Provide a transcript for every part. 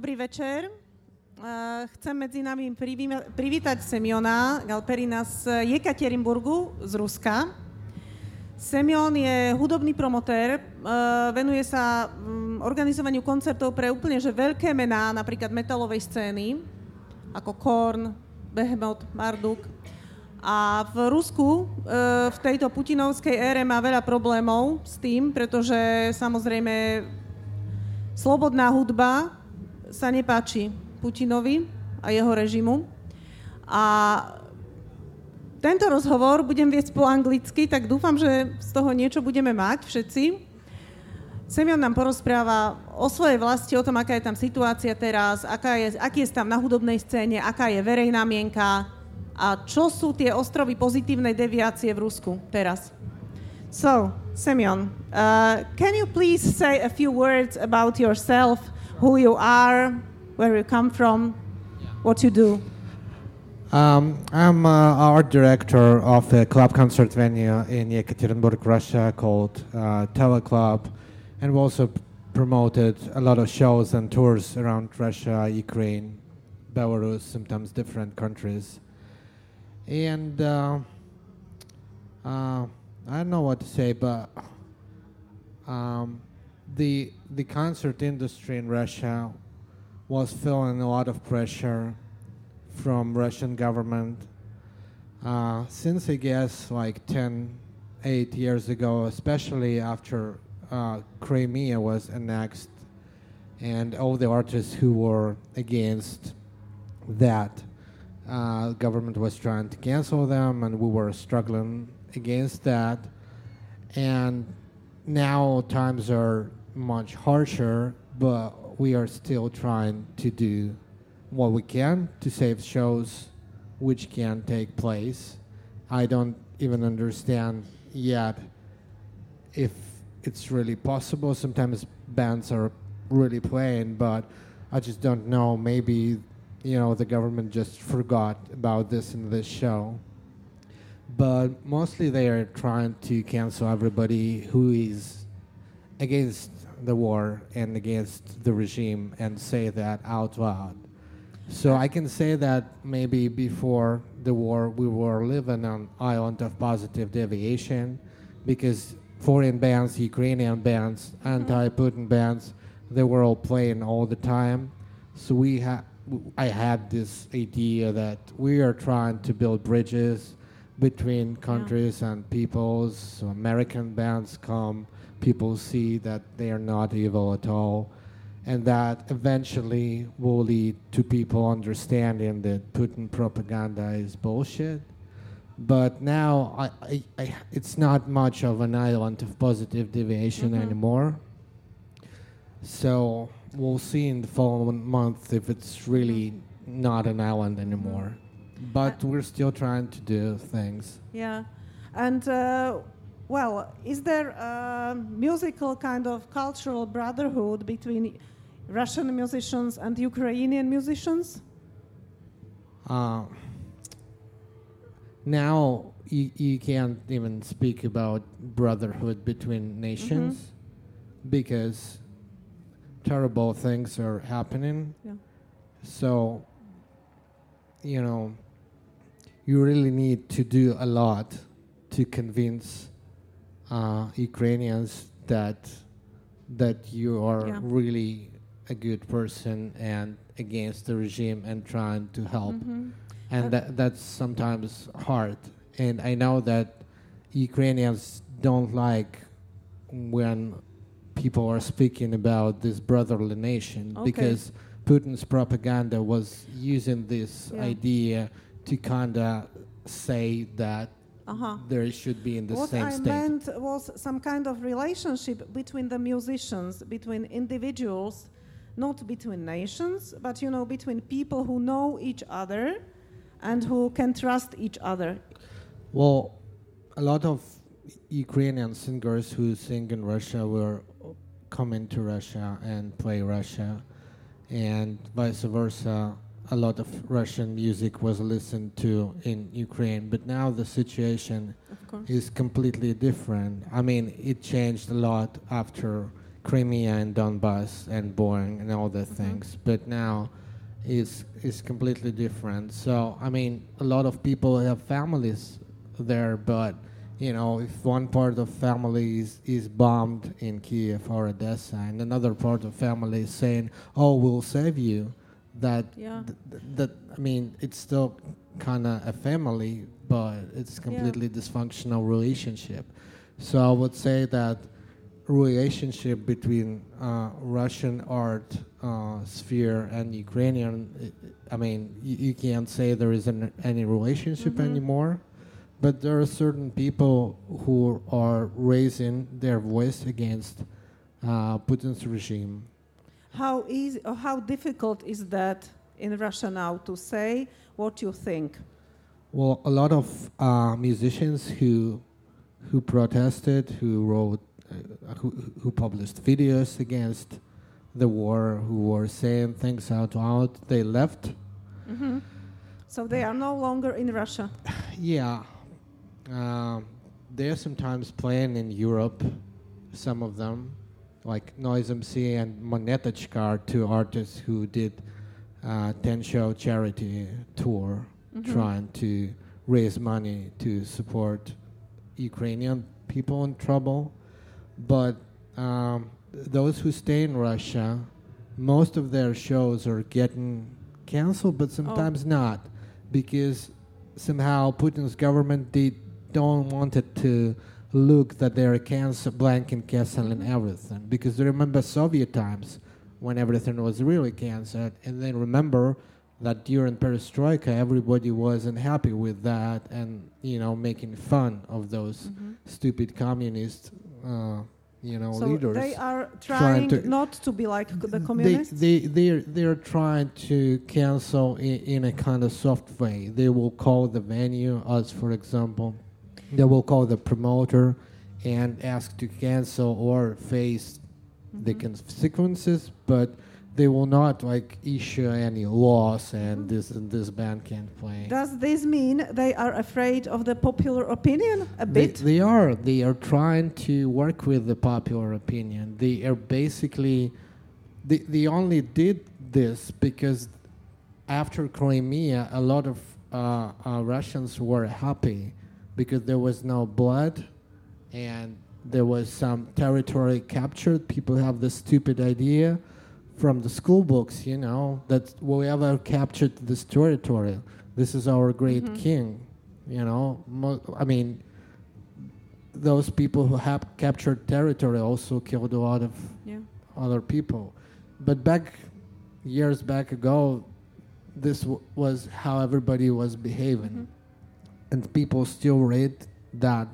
Dobrý večer. Uh, chcem medzi nami privítať Semiona Galperina z Jekaterinburgu z Ruska. Semion je hudobný promotér, uh, venuje sa um, organizovaniu koncertov pre úplne že veľké mená, napríklad metalovej scény, ako Korn, Behemoth, Marduk. A v Rusku uh, v tejto putinovskej ére má veľa problémov s tým, pretože samozrejme slobodná hudba sa nepáči Putinovi a jeho režimu. A tento rozhovor budem viesť po anglicky, tak dúfam, že z toho niečo budeme mať všetci. Semion nám porozpráva o svojej vlasti, o tom, aká je tam situácia teraz, aká je, aký je stav na hudobnej scéne, aká je verejná mienka a čo sú tie ostrovy pozitívnej deviácie v Rusku teraz. So, Semyon, uh, can you please say a few words about yourself, who you are, where you come from, what you do? Um, I'm uh, art director of a club concert venue in Yekaterinburg, Russia called uh, Teleclub, and we also promoted a lot of shows and tours around Russia, Ukraine, Belarus, sometimes different countries. And uh, uh, I don't know what to say, but um, the the concert industry in Russia was feeling a lot of pressure from Russian government uh, since I guess like 10, 8 years ago, especially after uh, Crimea was annexed, and all the artists who were against that uh, government was trying to cancel them, and we were struggling against that. And now times are much harsher, but we are still trying to do what we can to save shows which can take place. I don't even understand yet if it's really possible. Sometimes bands are really playing, but I just don't know. Maybe, you know, the government just forgot about this in this show. But mostly they are trying to cancel everybody who is against the war and against the regime and say that out loud. So I can say that maybe before the war we were living on island of positive deviation because foreign bands, Ukrainian bands, mm-hmm. anti-Putin bands, they were all playing all the time. So we had I had this idea that we are trying to build bridges between countries and peoples. So American bands come, people see that they are not evil at all and that eventually will lead to people understanding that Putin propaganda is bullshit. But now I, I, I, it's not much of an island of positive deviation Mhm. anymore. So we'll see in the following month if it's really not an island anymore. But we're still trying to do things. Yeah, and uh, well, is there a musical kind of cultural brotherhood between Russian musicians and Ukrainian musicians? Uh, now you, you can't even speak about brotherhood between nations because terrible things are happening. Yeah. So, you know, you really need to do a lot to convince uh, Ukrainians that that you are Yeah. really a good person and against the regime and trying to help Mhm. and that that's sometimes hard. And I know that Ukrainians don't like when people are speaking about this brotherly nation Okay. because Putin's propaganda was using this Yeah. idea to kind of say that Uh-huh. there should be in the what same I state. meant was some kind of relationship between the musicians, between individuals, not between nations, but you know, between people who know each other and who can trust each other. Well, a lot of Ukrainian singers who sing in Russia were coming to Russia and play Russia, and vice versa. A lot of Russian music was listened to in Ukraine, but now the situation is completely different. I mean, it changed a lot after Crimea and Donbass and Boeing and all the Mm-hmm. things. But now it's, it's completely different. So, I mean, a lot of people have families there, but you know, if one part of family is, is bombed in Kiev or Odessa, and another part of family is saying, "Oh, we'll save you," that Yeah. th- th- that I mean, it's still kind of a family, but it's completely dysfunctional relationship. So I would say that relationship between uh, Russian art uh, sphere and Ukrainian, i- mean, y- you can't say there isn't any relationship Mhm. anymore, but there are certain people who are raising their voice against uh, Putin's regime. How easy or how difficult is that in Russia now to say what you think? Well, a lot of uh, musicians who who protested, who wrote, uh, who who published videos against the war, who were saying things out loud, they left. Mm-hmm. So they are no longer in Russia. Yeah, um, they're sometimes playing in Europe. Some of them, like Noise MC and Monetochka, two artists who did uh, 10 show charity tour mm-hmm. trying to raise money to support Ukrainian people in trouble. But um, those who stay in Russia, most of their shows are getting canceled, but oh. sometimes oh. not because somehow Putin's government they don't want it to look that they're cancel blanket canceling everything because they remember Soviet times when everything was really canceled, and then remember that during perestroika everybody wasn't happy with that and you know making fun of those Mhm. stupid communist uh, you know So leaders they are trying trying to- not to be like the they, communists. they, they're, they're trying to cancel in, in a kind of soft way. They will call the venue, us for example, they will call the promoter and ask to cancel or face the Mhm. consequences, but they will not like issue any laws and this and this band can't play. Does this mean they are afraid of the popular opinion a They, bit? they are. They are trying to work with the popular opinion. They are basically. They, they only did this because after Crimea, a lot of uh, uh, Russians were happy because there was no blood and there was some territory captured. People have this stupid idea from the school books, you know, that whoever captured this territory, this is our great Mhm. king. You know, Mo- I mean, those people who have captured territory also killed a lot of Yeah. other people. But back years back ago, this w- was how everybody was behaving, Mhm. And people still read that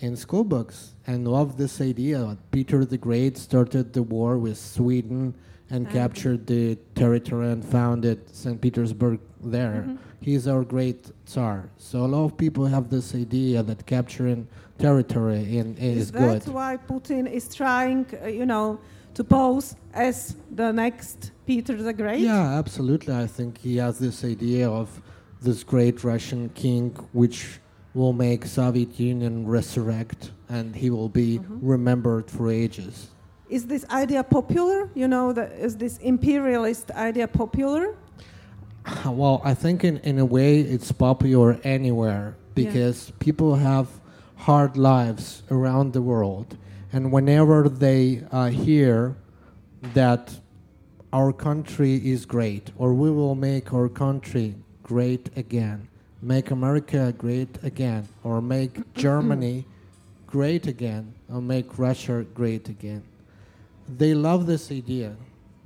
in school books and love this idea. that Peter the Great started the war with Sweden and And- captured the territory and founded St. Petersburg there. Mhm. He's our great Tsar. So a lot of people have this idea that capturing territory in, is, Is that good. why Putin is trying, uh, you know, to pose as the next Peter the Great? Yeah, absolutely. I think he has this idea of this great Russian king, which will make Soviet Union resurrect, and he will be Mhm. remembered for ages. Is this idea popular? You know, the, is this imperialist idea popular? Well, I think in, in a way it's popular anywhere Yeah. because people have hard lives around the world. And whenever they uh, hear that our country is great or we will make our country great again, make America great again, or make Germany great again, or make Russia great again, they love this idea.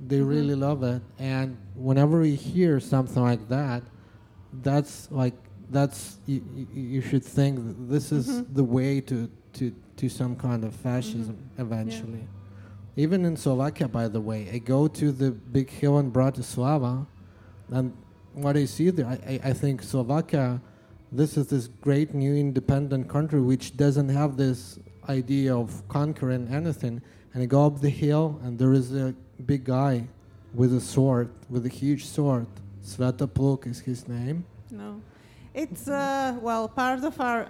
They Mhm. really love it. And whenever you hear something like that, that's like that's you, you, should think this is Mhm. the way to, to, to some kind of fascism eventually. Even in Slovakia, by the way, I go to the big hill in Bratislava, and what I see there, I, I, think Slovakia, this is this great new independent country which doesn't have this idea of conquering anything. And I go up the hill, and there is a big guy with a sword, with a huge sword. Svetopluk is his name. No. It's, uh, well, part of our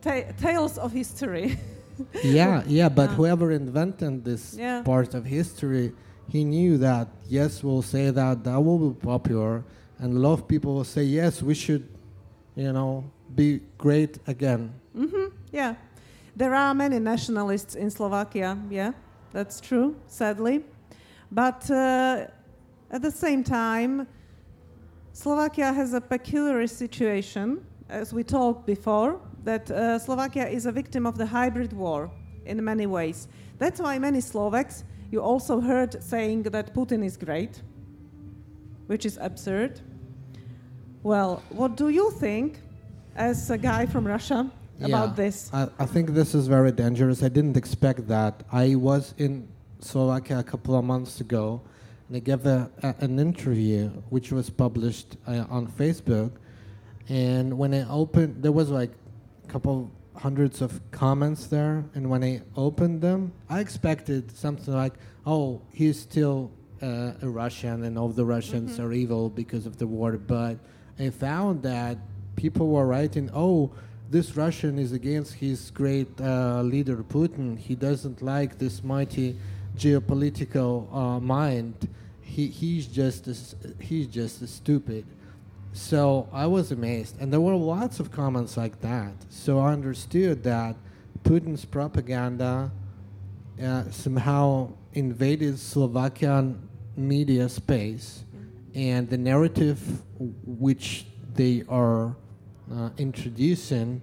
ta- tales of history. yeah, yeah, but Yeah. whoever invented this Yeah. part of history, he knew that yes, we'll say that that will be popular, and a lot of people will say yes, we should, you know, be great again. hmm Yeah. There are many nationalists in Slovakia. Yeah, that's true, sadly. But uh, at the same time, Slovakia has a peculiar situation, as we talked before, that uh, Slovakia is a victim of the hybrid war in many ways. That's why many Slovaks, you also heard saying that Putin is great, which is absurd. Well, what do you think, as a guy from Russia, about Yeah, this? I, I think this is very dangerous. I didn't expect that. I was in Slovakia a couple of months ago, and I gave a, a, an interview which was published uh, on Facebook. And when I opened, there was like a couple hundreds of comments there. And when I opened them, I expected something like, "Oh, he's still uh, a Russian, and all the Russians Mhm. are evil because of the war." But I found that people were writing, "Oh." this Russian is against his great uh, leader Putin. He doesn't like this mighty geopolitical uh, mind. He, he's just a, he's just a stupid. So I was amazed, and there were lots of comments like that. So I understood that Putin's propaganda uh, somehow invaded Slovakian media space, and the narrative which they are uh, introducing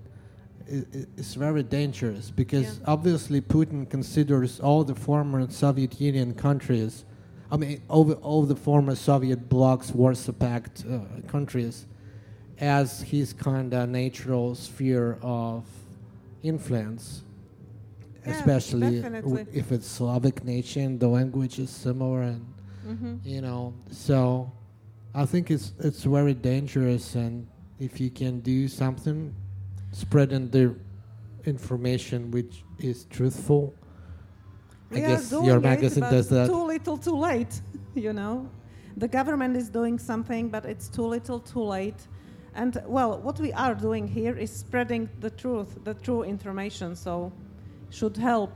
is very dangerous because Yeah. obviously Putin considers all the former Soviet Union countries, I mean, all the, all the former Soviet blocs, Warsaw Pact uh, countries, as his kind of natural sphere of influence. Yeah, Especially w- if it's Slavic nation, the language is similar, and hmm you know. So, I think it's it's very dangerous, and if you can do something, spreading the information which is truthful. I We are guess your magazine but does that. Too little, too late. You know, the government is doing something, but it's too little, too late. And well, what we are doing here is spreading the truth, the true information. So, should help.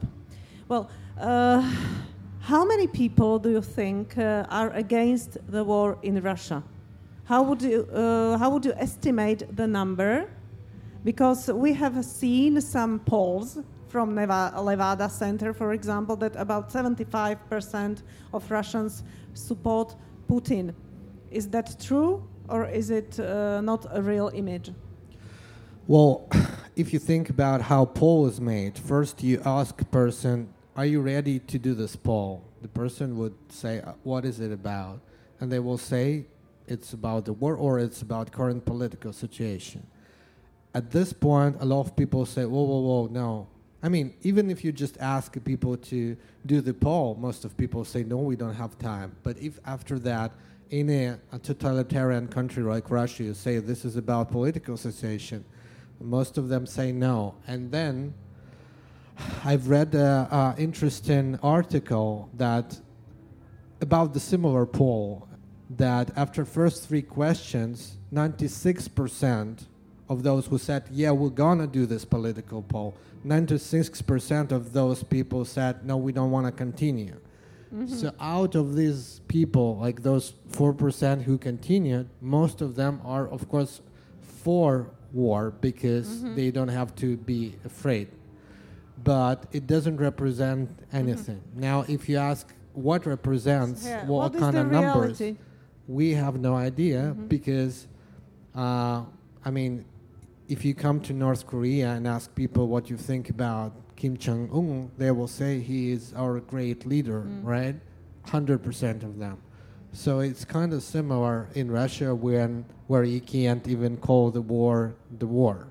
Well, uh, how many people do you think uh, are against the war in Russia? How would you uh, how would you estimate the number? Because we have seen some polls from Levada Center, for example, that about 75% of Russians support Putin. Is that true, or is it uh, not a real image? Well, if you think about how poll is made, first you ask person, "Are you ready to do this poll?" The person would say, "Uh, "What is it about?" And they will say, "It's about the war or it's about current political situation." At this point, a lot of people say, "Whoa, whoa, whoa, no." I mean, even if you just ask people to do the poll, most of people say, "No, we don't have time." But if after that, in a, a totalitarian country like Russia, you say this is about political situation, most of them say no. And then I've read an interesting article that about the similar poll that after first three questions, 96% of those who said, yeah, we're gonna do this political poll, 96% of those people said, no, we don't want to continue. Mm-hmm. So out of these people, like those 4% who continued, most of them are, of course, for war because mm-hmm. they don't have to be afraid. But it doesn't represent anything. Now, if you ask what represents Yeah, what, what kind of numbers, we have no idea Mhm. because, uh, I mean, if you come to North Korea and ask people what you think about Kim Jong Un, they will say he is our great leader, Mm. right? 100% of them. So it's kind of similar in Russia when where you can't even call the war the war.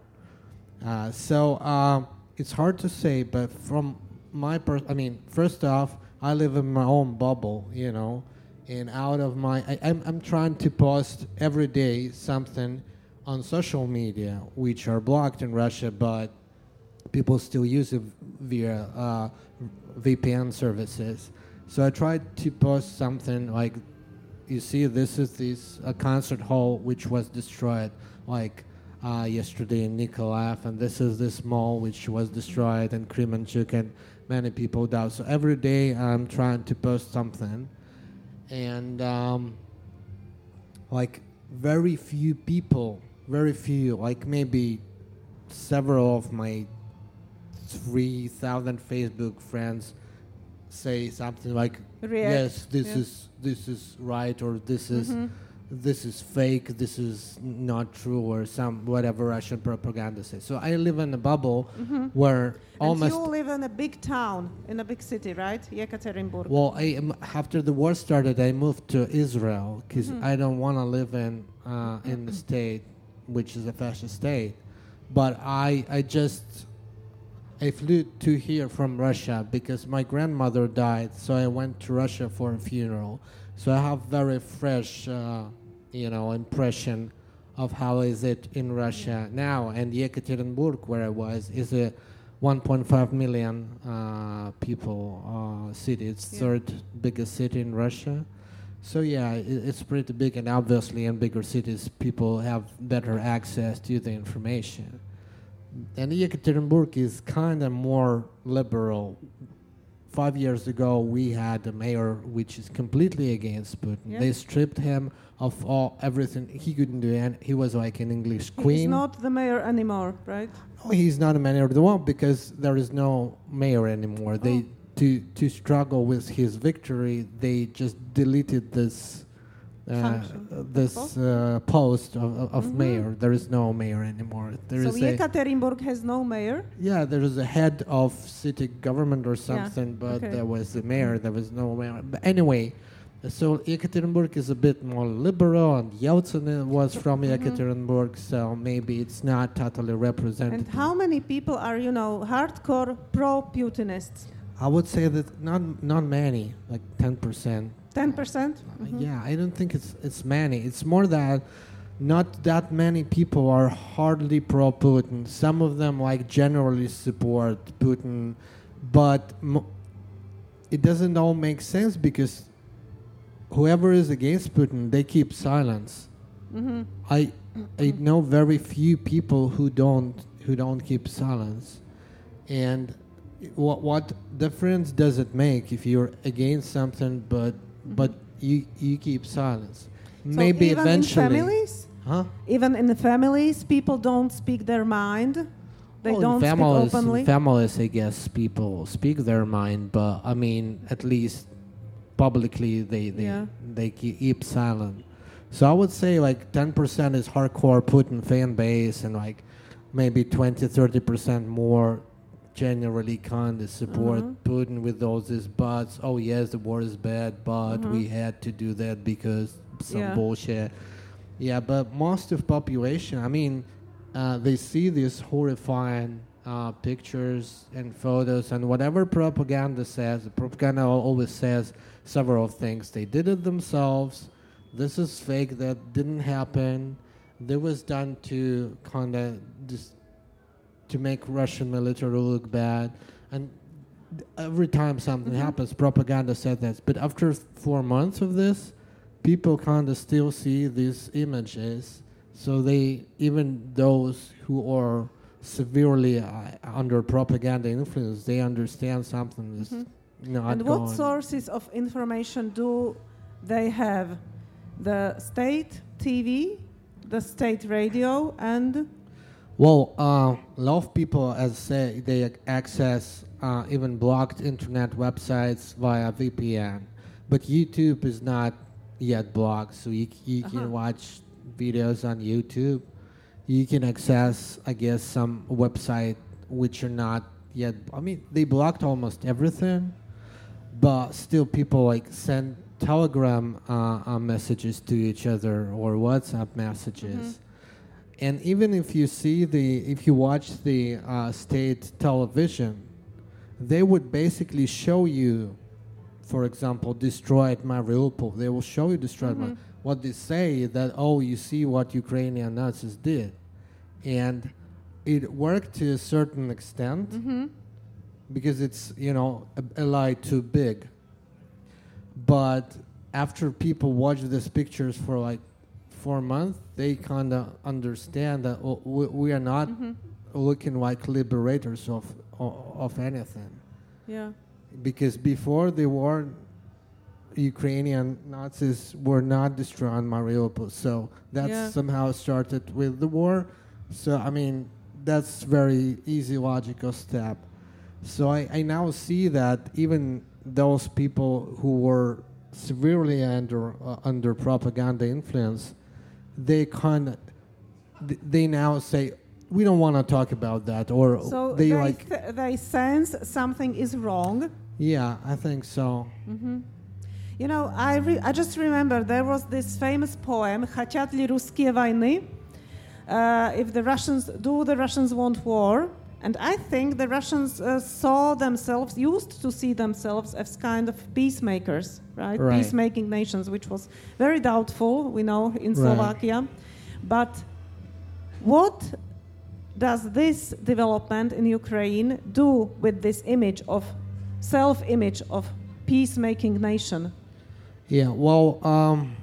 Uh, so uh, it's hard to say, but from my per- I mean, first off, I live in my own bubble, you know, and out of my, I, I'm, I'm trying to post every day something on social media, which are blocked in Russia, but people still use it via uh, VPN services. So I tried to post something like, you see, this is this a concert hall which was destroyed. Like, uh, yesterday in Nikolaev, and this is this mall which was destroyed, and Kremenchuk, and many people died. So every day I'm trying to post something, and um, like very few people, very few, like maybe several of my 3,000 Facebook friends say something like, React, "Yes, this yeah. is this is right," or "This is Mhm. This is fake, this is not true," or some whatever Russian propaganda says. So I live in a bubble where almost. And you live in a big town, in a big city, right? Yekaterinburg. well, I after the war started, I moved to Israel because I don't want to live in uh, in the state, which is a fascist state. But I I just I flew to here from Russia because my grandmother died, so I went to Russia for a funeral. So I have very fresh, uh, you know, impression of how is it in Russia now. And Yekaterinburg, where I was, is a 1.5 million uh, people uh, city. It's Yeah. third biggest city in Russia. So yeah, it, it's pretty big, and obviously in bigger cities, people have better access to the information. And Yekaterinburg is kind of more liberal. Five years ago, we had a mayor which is completely against Putin. Yeah. They stripped him of all everything. He couldn't do any. He was like an English queen. He's not the mayor anymore, right? No, he's not a mayor of the world because there is no mayor anymore. They Oh. to to struggle with his victory, they just deleted this uh, this Post? uh, post of, of Mhm. mayor. There is no mayor anymore. There so is a Yekaterinburg has no mayor. yeah, there is a head of city government or something, but okay. there was a mayor. There was no mayor. But anyway, so Yekaterinburg is a bit more liberal, and Yeltsin was from Mhm. Yekaterinburg, so maybe it's not totally representative. And how many people are, you know, hardcore pro-Putinists? I would say that not not many, like ten percent. 10%? Uh, Yeah, I don't think it's it's many. It's more that not that many people are hardly pro Putin. Some of them like generally support Putin, but mo- it doesn't all make sense because whoever is against Putin, they keep silence. hmm I I know very few people who don't who don't keep silence, and what what difference does it make if you're against something but but you you keep silence? So Maybe even eventually, in families? huh? Even in the families, people don't speak their mind. They Well, don't speak openly. Families, I guess people speak their mind, but I mean, at least publicly, they they Yeah. they keep silent. So I would say like 10% is hardcore Putin fan base, and like maybe 20, 30 percent more generally kind of support Mhm. Putin with all these buts. Oh yes, the war is bad, but Mhm. we had to do that because some Yeah. bullshit. Yeah, but most of population, I mean, uh, they see these horrifying uh, pictures and photos, and whatever propaganda says, the propaganda always says several things. They did it themselves. This is fake. That didn't happen. That was done to kind of just to make Russian military look bad, and every time something Mhm. happens, propaganda said that. But after four months of this, people kind of still see these images. So they, even those who are severely uh, under propaganda influence, they understand something is Mhm. Not and what going. sources of information do they have? The state TV, the state radio, and Well, uh, a lot of people, as say, they access uh, even blocked internet websites via VPN, but YouTube is not yet blocked, so you, you Uh-huh. can watch videos on YouTube. You can access, I guess, some website which are not yet. I mean, they blocked almost everything, but still, people like send Telegram uh, uh, messages to each other or WhatsApp messages. And even if you see the, if you watch the uh, state television, they would basically show you, for example, destroyed Mariupol. They will show you destroyed. Mar- Mhm. what they say that oh, you see what Ukrainian Nazis did, and it worked to a certain extent hmm because it's you know a, a lie too big. But after people watch these pictures for like four months, they kind of understand that oh, we, we are not Mhm. looking like liberators of of, of anything. Yeah. Because before the war, Ukrainian Nazis were not destroying Mariupol, so that Yeah. somehow started with the war. So I mean, that's very easy logical step. So I, I now see that even those people who were severely under uh, under propaganda influence, they kind of th- they now say we don't want to talk about that, or So they they, like th- they sense something is wrong. yeah, I think so. You know, I, re- I just remember there was this famous poem, «Хотят ли русские войны?» uh, If the Russians, do the Russians want war? and I think the Russians uh, saw themselves, used to see themselves as kind of peacemakers, right? Right. Peacemaking nations, which was very doubtful, we know, in Right. Slovakia. But what does this development in Ukraine do with this image of self-image of peacemaking nation? Yeah, well, um,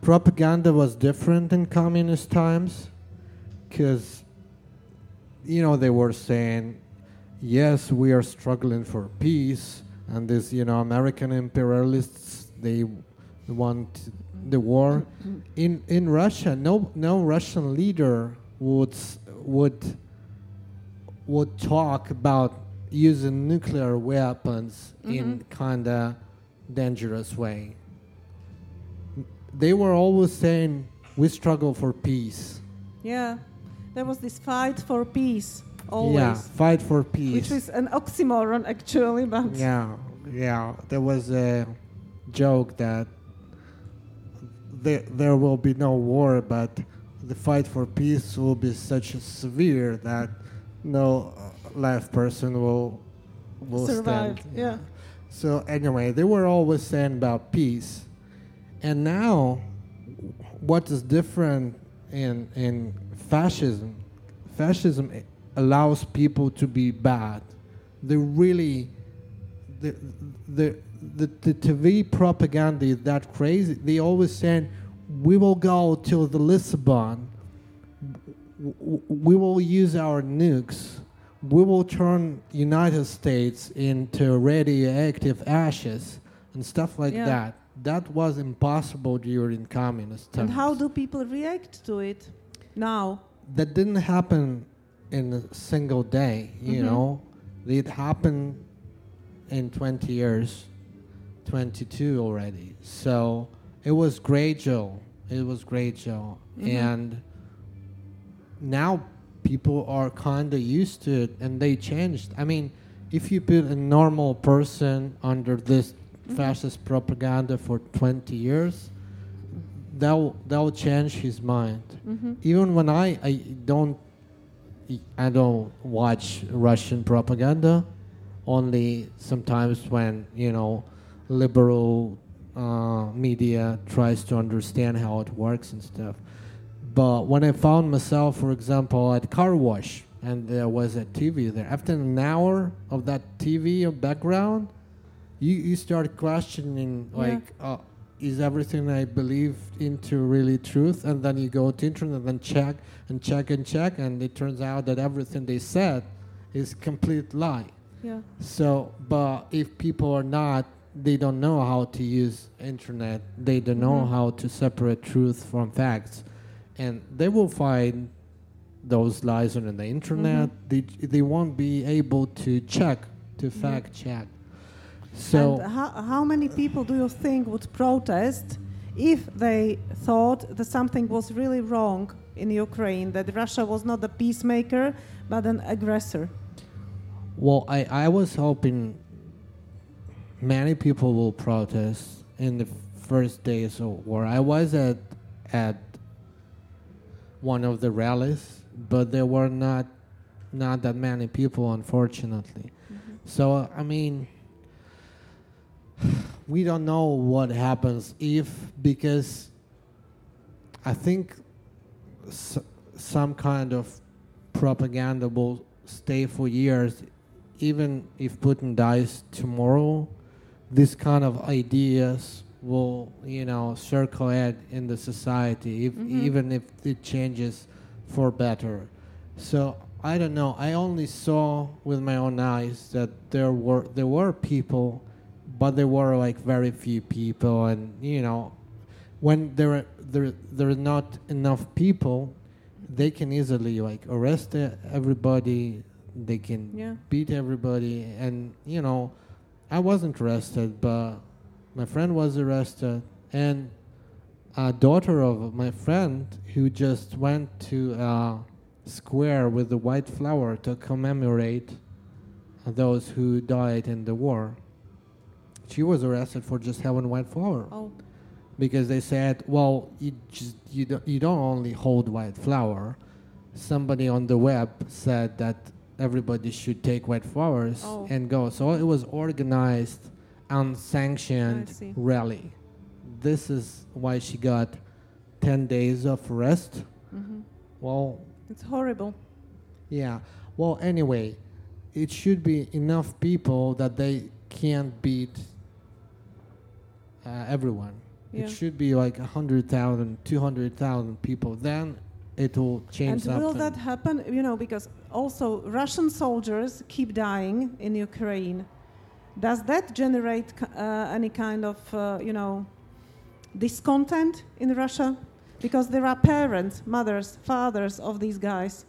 propaganda was different in communist times because, you know, they were saying, yes, we are struggling for peace, and this, you know, American imperialists, they want the war. In in Russia, no no Russian leader would would would talk about using nuclear weapons mm-hmm. in kind of dangerous way. They were always saying we struggle for peace. Yeah, there was this fight for peace always, Yeah, fight for peace. which is an oxymoron actually, but Yeah, yeah. There was a joke that there there will be no war, but the fight for peace will be such severe that no uh, left person will will survive. stand. Yeah. So anyway, they were always saying about peace, and now what is different in in fascism? Fascism allows people to be bad. They really the the the, the TV propaganda is that crazy. They always saying we will go till the Lisbon. We will use our nukes. We will turn United States into radioactive ashes and stuff like Yeah. that. That was impossible during communist times. And how do people react to it now? that didn't happen in a single day, you Mhm. know. It happened in 20 years, 22 already. So it was gradual. It was gradual. Mhm. And now people are kind of used to it and they changed. I mean, if you put a normal person under this fascist propaganda for 20 years, that will, they'll change his mind. Hmm even when I, I don't I don't watch Russian propaganda only sometimes when you know liberal uh, media tries to understand how it works and stuff. But when I found myself for example at car wash and there was a TV there. After an hour of that TV of background you, you start questioning Yeah. like uh, is everything I believe into really truth? And then you go to internet and then check and check and check, and it turns out that everything they said is complete lie. Yeah. So, but if people are not, they don't know how to use internet. They don't know Mhm. how to separate truth from facts, and they will find those lies on the internet. They they won't be able to check to fact check. So. and how, how many people do you think would protest if they thought that something was really wrong in Ukraine, that Russia was not a peacemaker but an aggressor? Well, I, I was hoping many people will protest in the first days of war. I was at at one of the rallies, but there were not not that many people, unfortunately. Mm-hmm. So I mean, we don't know what happens if because I think s- some kind of propaganda will stay for years, even if Putin dies tomorrow. This kind of ideas will, you know, circle it in the society, if, Mhm. even if it changes for better. So I don't know. I only saw with my own eyes that there were there were people, but there were like very few people, and you know, when there are, there there are not enough people, they can easily like arrest everybody. They can Yeah. beat everybody, and you know, I wasn't arrested, but my friend was arrested, and a daughter of my friend who just went to a square with the white flower to commemorate those who died in the war. She was arrested for just having white flower Oh, because they said, "Well, you just you don't you don't only hold white flower." Somebody on the web said that everybody should take white flowers Oh. and go. So it was organized, unsanctioned rally. This is why she got ten days of arrest. mhm. Well, it's horrible. yeah. Well, anyway, it should be enough people that they can't beat uh, everyone. Yeah. It should be like 100,000, 200,000 people. Then it will change And something. will that happen? You know, because also Russian soldiers keep dying in Ukraine. Does that generate uh, any kind of, uh, you know, discontent in Russia? Because there are parents, mothers, fathers of these guys.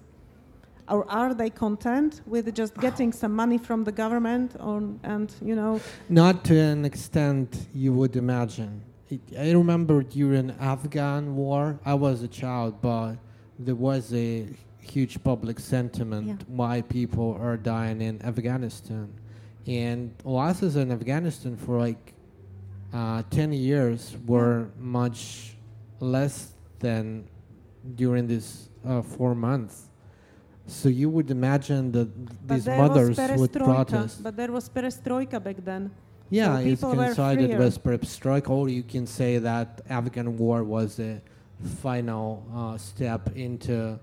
Or are they content with just getting some money from the government on, and, you know, Not to an extent you would imagine. It, I remember during Afghan war, I was a child, but there was a huge public sentiment Yeah. why people are dying in Afghanistan. And losses in Afghanistan for like uh, 10 years were much less than during these uh, four months. So you would imagine that these mothers would protest. but there was perestroika back then. Yeah, So it's coincided with perestroika, or you can say that Afghan war was the final uh, step into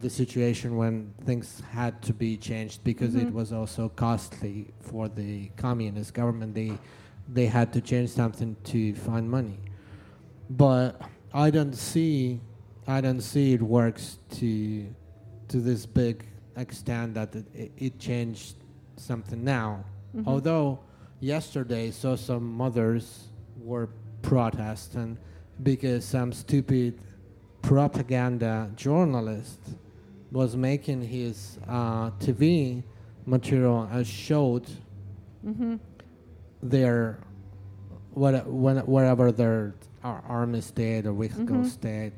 the situation when things had to be changed because it Mhm. was also costly for the communist government. They they had to change something to find money, but I don't see I don't see it works to to this big extent that it, it, changed something now. Mhm. Although yesterday saw some mothers were protesting because some stupid propaganda journalist was making his uh, TV material and showed Mhm. their what when, wherever their ar- army stayed or vehicle Mhm. stayed,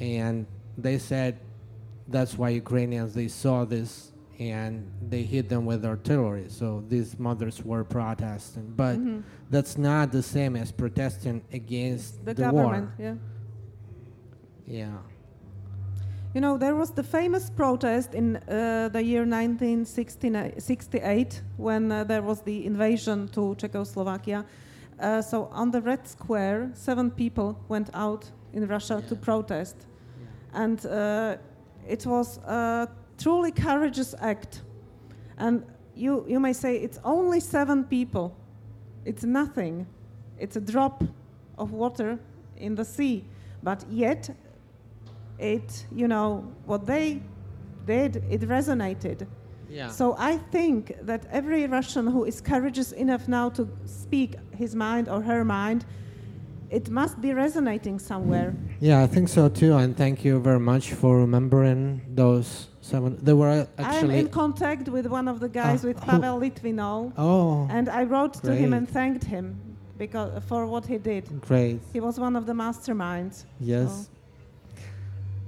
and they said that's why Ukrainians they saw this and they hit them with artillery. So these mothers were protesting, but Mhm. that's not the same as protesting against the, the, government, war. yeah. Yeah. You know, there was the famous protest in uh, the year 1968 when uh, there was the invasion to Czechoslovakia. Uh, so on the Red Square, seven people went out in Russia to Yeah. protest. And uh, it was a truly courageous act. And you, you may say it's only seven people. It's nothing. It's a drop of water in the sea. But yet, it, you know, what they did, it resonated. Yeah. So I think that every Russian who is courageous enough now to speak his mind or her mind, it must be resonating somewhere. yeah, I think so too. And thank you very much for remembering those seven. They were actually. I'm in contact with one of the guys, Ah, with who- Pavel Litvinov, oh, and I wrote to him and thanked him because for what he did. great. He was one of the masterminds. Yes.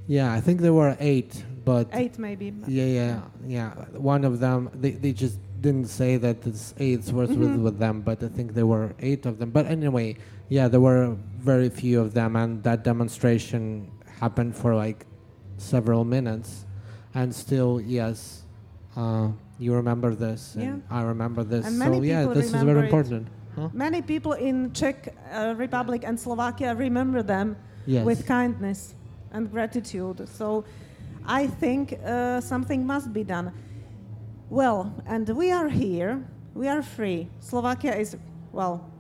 Yeah, I think there were eight, but Eight maybe. yeah, yeah, yeah. One of them, they, they just didn't say that this eight was with, Mhm. with them, but I think there were eight of them. But anyway, yeah, there were very few of them, and that demonstration happened for like several minutes, and still, yes, uh, you remember this, and I remember this. And so yeah, this is very it. important. Huh? Many people in Czech uh, Republic and Slovakia remember them Yes. with kindness and gratitude. So I think uh, something must be done. Well, and we are here, we are free. Slovakia is, well,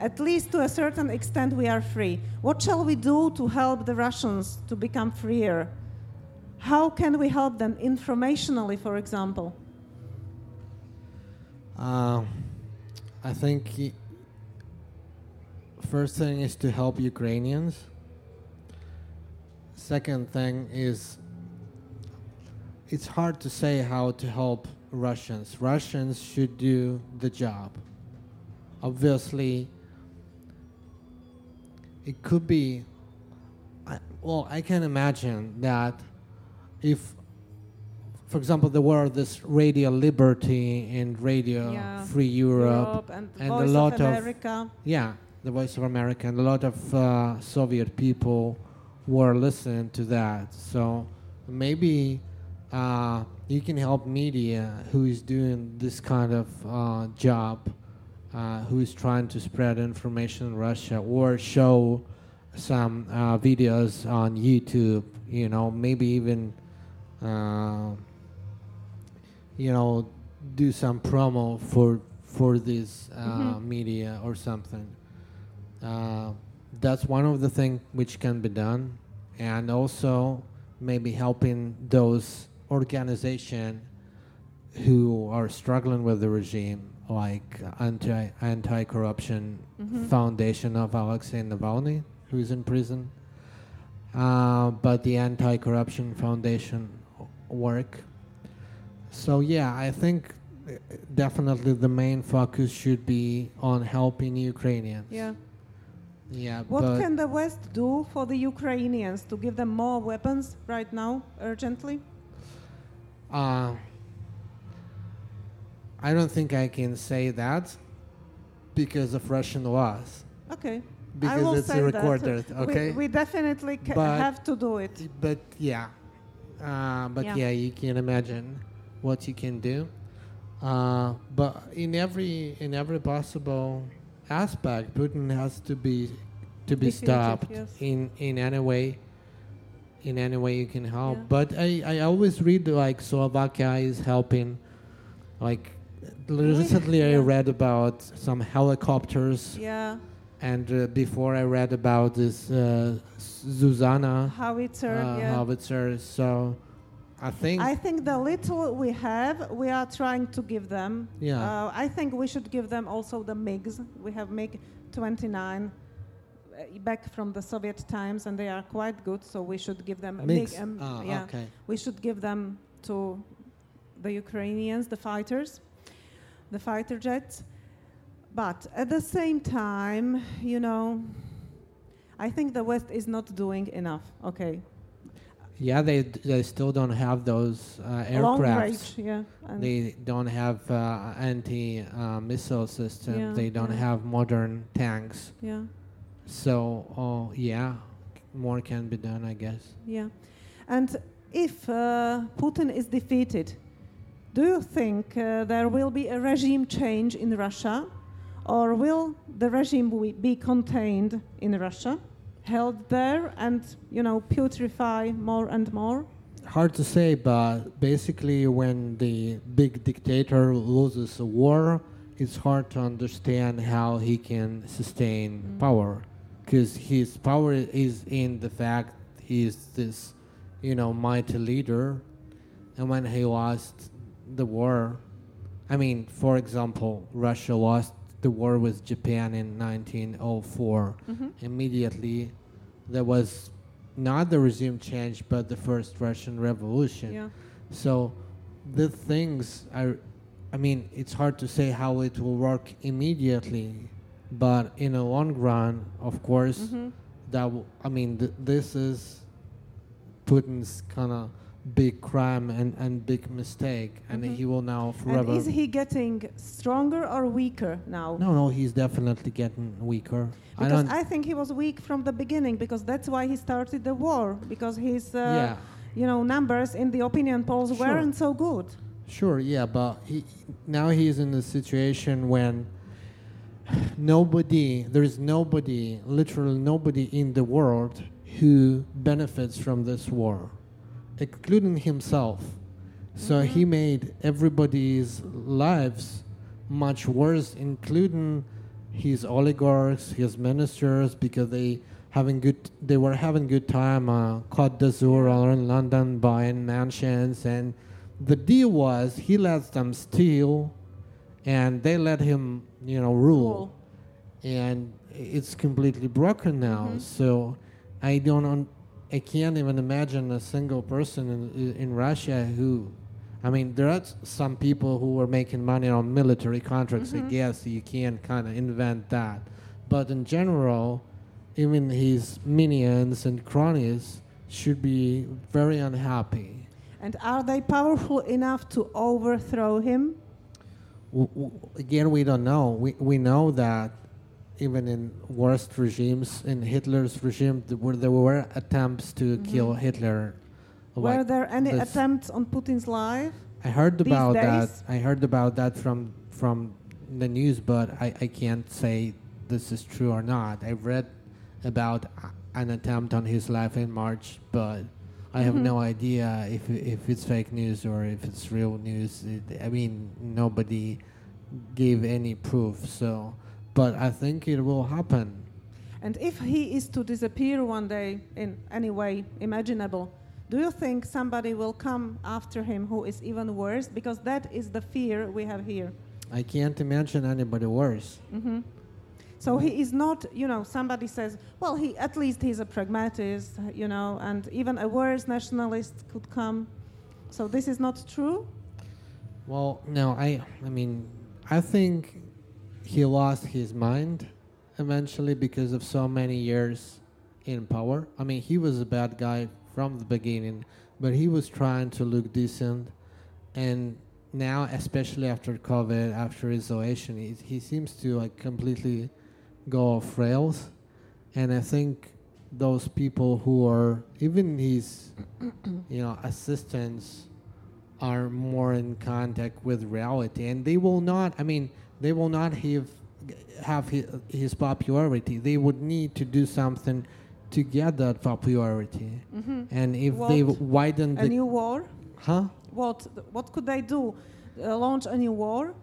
at least to a certain extent, we are free. What shall we do to help the Russians to become freer? How can we help them informationally, for example? Uh, I think first thing is to help Ukrainians. Second thing is it's hard to say how to help Russians. Russians should do the job. Obviously, it could be. I, well, I can imagine that if, for example, there were this Radio Liberty and Radio Yeah, Free Europe, and, and a lot of of- America. yeah, the Voice of America, and a lot of uh, Soviet people were listening to that. So maybe uh, you can help media who is doing this kind of uh, job, uh, who is trying to spread information in Russia, or show some uh, videos on YouTube. You know, maybe even. Uh, you know, do some promo for for this uh, Mhm. media or something. Uh, that's one of the things which can be done, and also maybe helping those organization who are struggling with the regime, like anti anti corruption Mhm. foundation of Alexei Navalny, who's in prison. Uh, but the anti corruption foundation work. So yeah, I think uh, definitely the main focus should be on helping Ukrainians. Yeah. Yeah, What can the West do for the Ukrainians to give them more weapons right now, urgently? uh, I don't think I can say that because of Russian laws. Okay. I Because will it's say that. recorded, We- okay? We, definitely ca- But- have to do it. But yeah, uh, but Yeah. yeah. you can imagine what you can do. Uh, but in every in every possible aspect, Putin has to be to be stopped yes. in in any way. In any way you can help, Yeah. but I, I always read like Slovakia is helping, like recently I read about some helicopters, Yeah. and uh, before I read about this uh, Zuzana Howitzer. uh, yeah. howitzers. So I think I think the little we have, we are trying to give them. Yeah. Uh, I think we should give them also the MiGs. We have MiG 29 uh, back from the Soviet times, and they are quite good. So we should give them. MiG. um, Ah, yeah, okay. we should give them to the Ukrainians, the fighters, the fighter jets. But at the same time, you know, I think the West is not doing enough. Okay, Yeah, they they still don't have those uh, range, yeah. They don't have uh, anti uh, missile system. Yeah, they don't yeah. have modern tanks. yeah. So oh yeah, more can be done, I guess. Yeah. And if uh, Putin is defeated, do you think uh, there will be a regime change in Russia? Or will the regime be- contained in Russia, held there, and, you know, putrefy more and more? Hard to say, but basically, when the big dictator loses a war, it's hard to understand how he can sustain Mm. power, because his power is in the fact he's this, you know, mighty leader, and when he lost the war, I mean, for example, Russia lost the war with Japan in 1904 Mhm. immediately there was not the regime change but the first russian revolution Yeah. so the things are i mean it's hard to say how it will work immediately but in the long run of course Mhm. that w- i mean th- this is putin's kind of big crime and, and big mistake and Mhm. he will now forever And is he getting stronger or weaker now? no no he's definitely getting weaker i Because don't I, think he was weak from the beginning because that's why he started the war because his uh, yeah you know numbers in the opinion polls Sure. weren't so good. Sure, yeah, but he, now he's in a situation when nobody, there is nobody, literally nobody in the world who benefits from this war, including himself. So he made everybody's lives much worse, including his oligarchs, his ministers, because they having good they were having good time uh, Côte d'Azur or in London buying mansions and the deal was he lets them steal and they let him you know rule Cool. and it's completely broken now Mhm. so I don't un- I can't even imagine a single person in, in Russia who I mean there are some people who were making money on military contracts I Mhm. guess you can kind of invent that but in general even his minions and cronies should be very unhappy. And are they powerful enough to overthrow him? W- w- again, we don't know. We, we know that even in worst regimes, in Hitler's regime, there were, there were attempts to Mhm. kill Hitler. Were Like there any this- attempts on Putin's life? I heard about that. I heard about that from from the news, but I, I can't say this is true or not. I read about an attempt on his life in March, but I have Mhm. no idea if if it's fake news or if it's real news. It, I mean, nobody gave any proof. So, but I think it will happen. And if he is to disappear one day in any way imaginable, do you think somebody will come after him who is even worse? Because that is the fear we have here. I can't imagine anybody worse. hmm So he is not, you know, somebody says, well, he at least he's a pragmatist, you know, and even a worse nationalist could come. So this is not true. Well, no, I I mean, I think he lost his mind eventually because of so many years in power. I mean, he was a bad guy from the beginning, but he was trying to look decent and now especially after covid after isolation he, he seems to like completely go off rails and i think those people who are even his you know assistants are more in contact with reality and they will not i mean they will not have have his, his popularity they would need to do something to get that popularity hmm and if they What? widen A the new war? huh What? What could they do? Uh, launch a new war?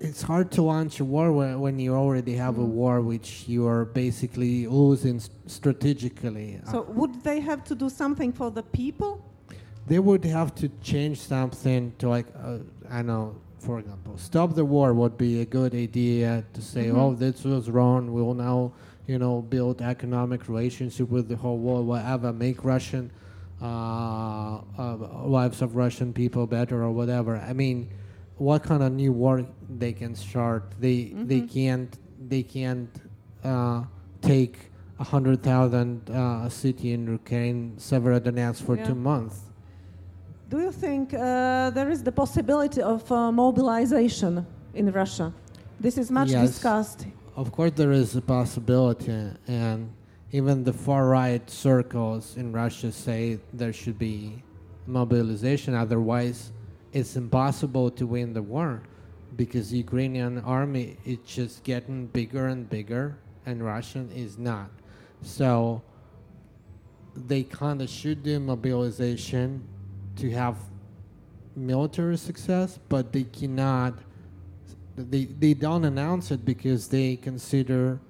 it's hard to launch a war when, when you already have a Mm. war which you are basically losing strategically So would they have to do something for the people? They would have to change something to like uh, i know for example stop the war would be a good idea to say Mhm. oh this was wrong we'll now you know build economic relationship with the whole world whatever make russian uh, uh, lives of russian people better or whatever i mean what kind of new war they can start they they Mhm. can't they can't uh, take a hundred thousand uh, city in Ukraine, Severodonetsk for Yeah. two months. Do you think uh, there is the possibility of uh, mobilization in Russia? This is much Yes. discussed. Of course, there is a possibility, and even the far right circles in Russia say there should be mobilization. Otherwise, it's impossible to win the war because the Ukrainian army is just getting bigger and bigger, and Russian is not. So they kind of should do mobilization to have military success, but they cannot they they don't announce it because they consider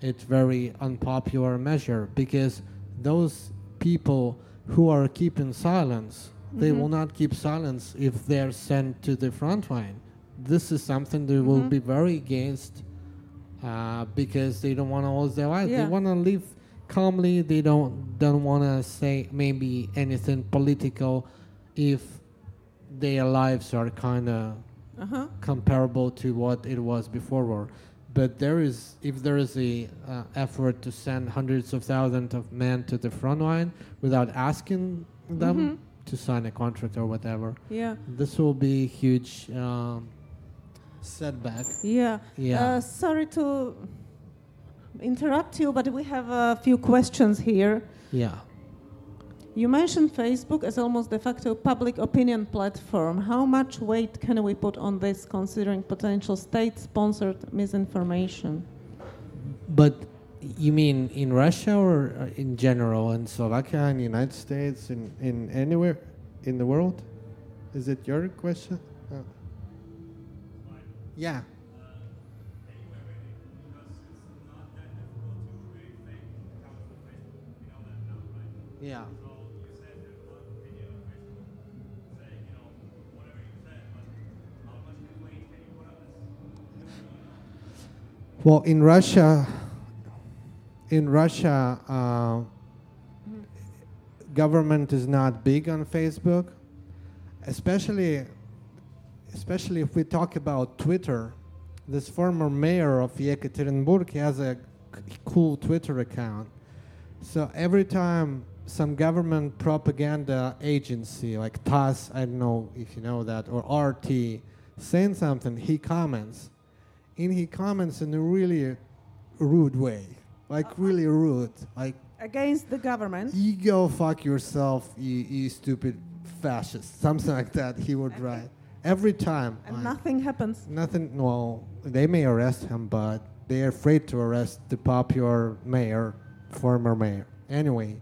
it very unpopular measure because those people who are keeping silence they Mhm. will not keep silence if they're sent to the front line this is something they will Mhm. be very against uh, because they don't want to lose their life Yeah. they want to live calmly they don't don't want to say maybe anything political if their lives are kind of Uh-huh. comparable to what it was before war. But there is, if there is a uh, effort to send hundreds of thousands of men to the front line without asking them Mhm. to sign a contract or whatever, Yeah. this will be a huge um, setback. Yeah. Yeah. Uh, sorry to interrupt you, but we have a few questions here. Yeah. You mentioned Facebook as almost de facto public opinion platform. How much weight can we put on this considering potential state sponsored misinformation? But you mean in Russia or uh, in general? In Slovakia, in the United States, in, in anywhere in the world? Is it your question? Uh. Yeah. Yeah. Well, in Russia, in Russia, uh, government is not big on Facebook, especially, especially if we talk about Twitter. This former mayor of Yekaterinburg has a cool Twitter account. So every time some government propaganda agency like TASS, I don't know if you know that, or RT, saying something, he comments. And he comments in a really rude way. Like uh, really rude. Like Against the government. you go fuck yourself, you, you stupid fascist. Something like that he would write. Every time. And like, nothing happens. Nothing. Well, they may arrest him, but they're afraid to arrest the popular mayor, former mayor. Anyway,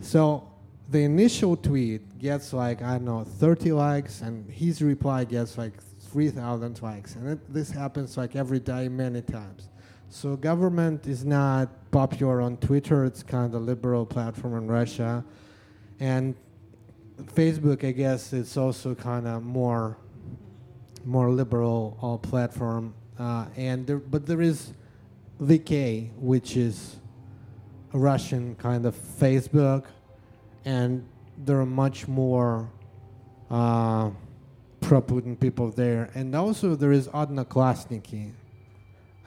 so the initial tweet gets like I don't know 30 likes, and his reply gets like 3,000 likes, and it, this happens like every day, many times. So government is not popular on Twitter. It's kind of a liberal platform in Russia, and Facebook, I guess, it's also kind of more more liberal platform, uh, and there, but there is VK, which is a Russian kind of Facebook, and there are much more uh, pro-Putin people there, and also there is Odnoklassniki,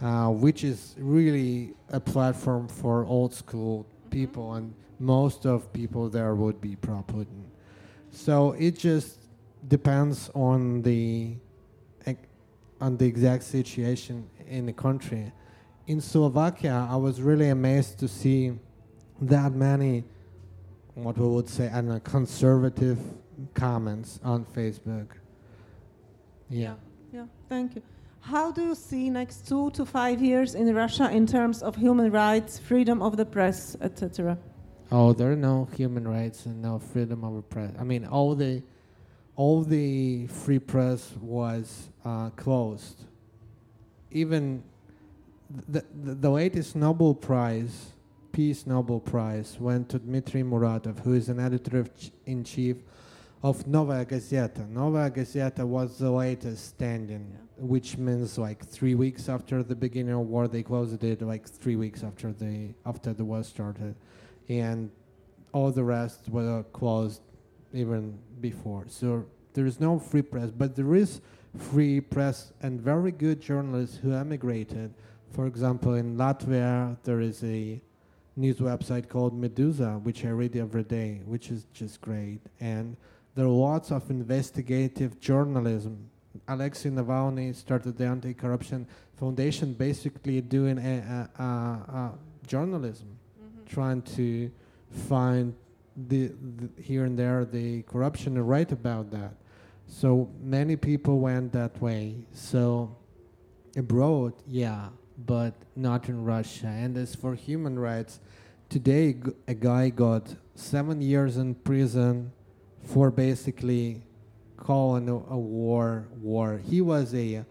uh, which is really a platform for old school people, and most of people there would be pro-Putin. So it just depends on the on the exact situation in the country. In Slovakia, I was really amazed to see that many, what we would say, I know, conservative comments on Facebook. Yeah. Yeah, thank you. How do you see next two to five years in Russia in terms of human rights, freedom of the press, etc.? Oh, there are no human rights and no freedom of the press. I mean, all the all the free press was uh, closed. Even the, the the latest Nobel Prize, Peace Nobel Prize, went to Dmitry Muratov, who is an editor ch- in chief of Novaya Gazeta. Novaya Gazeta was the latest standing, Yeah. which means like three weeks after the beginning of war, they closed it. Like three weeks after the after the war started and all the rest were closed even before. So there is no free press, but there is free press and very good journalists who emigrated. For example, in Latvia, there is a news website called Meduza, which I read every day, which is just great. And there are lots of investigative journalism. Alexei Navalny started the Anti-Corruption Foundation, basically doing a, a, a, a journalism mm-hmm. trying to find the, the here and there the corruption and write about that. So many people went that way. So abroad, yeah, but not in Russia. And as for human rights, today g- a guy got seven years in prison for basically calling a, a war war. He was a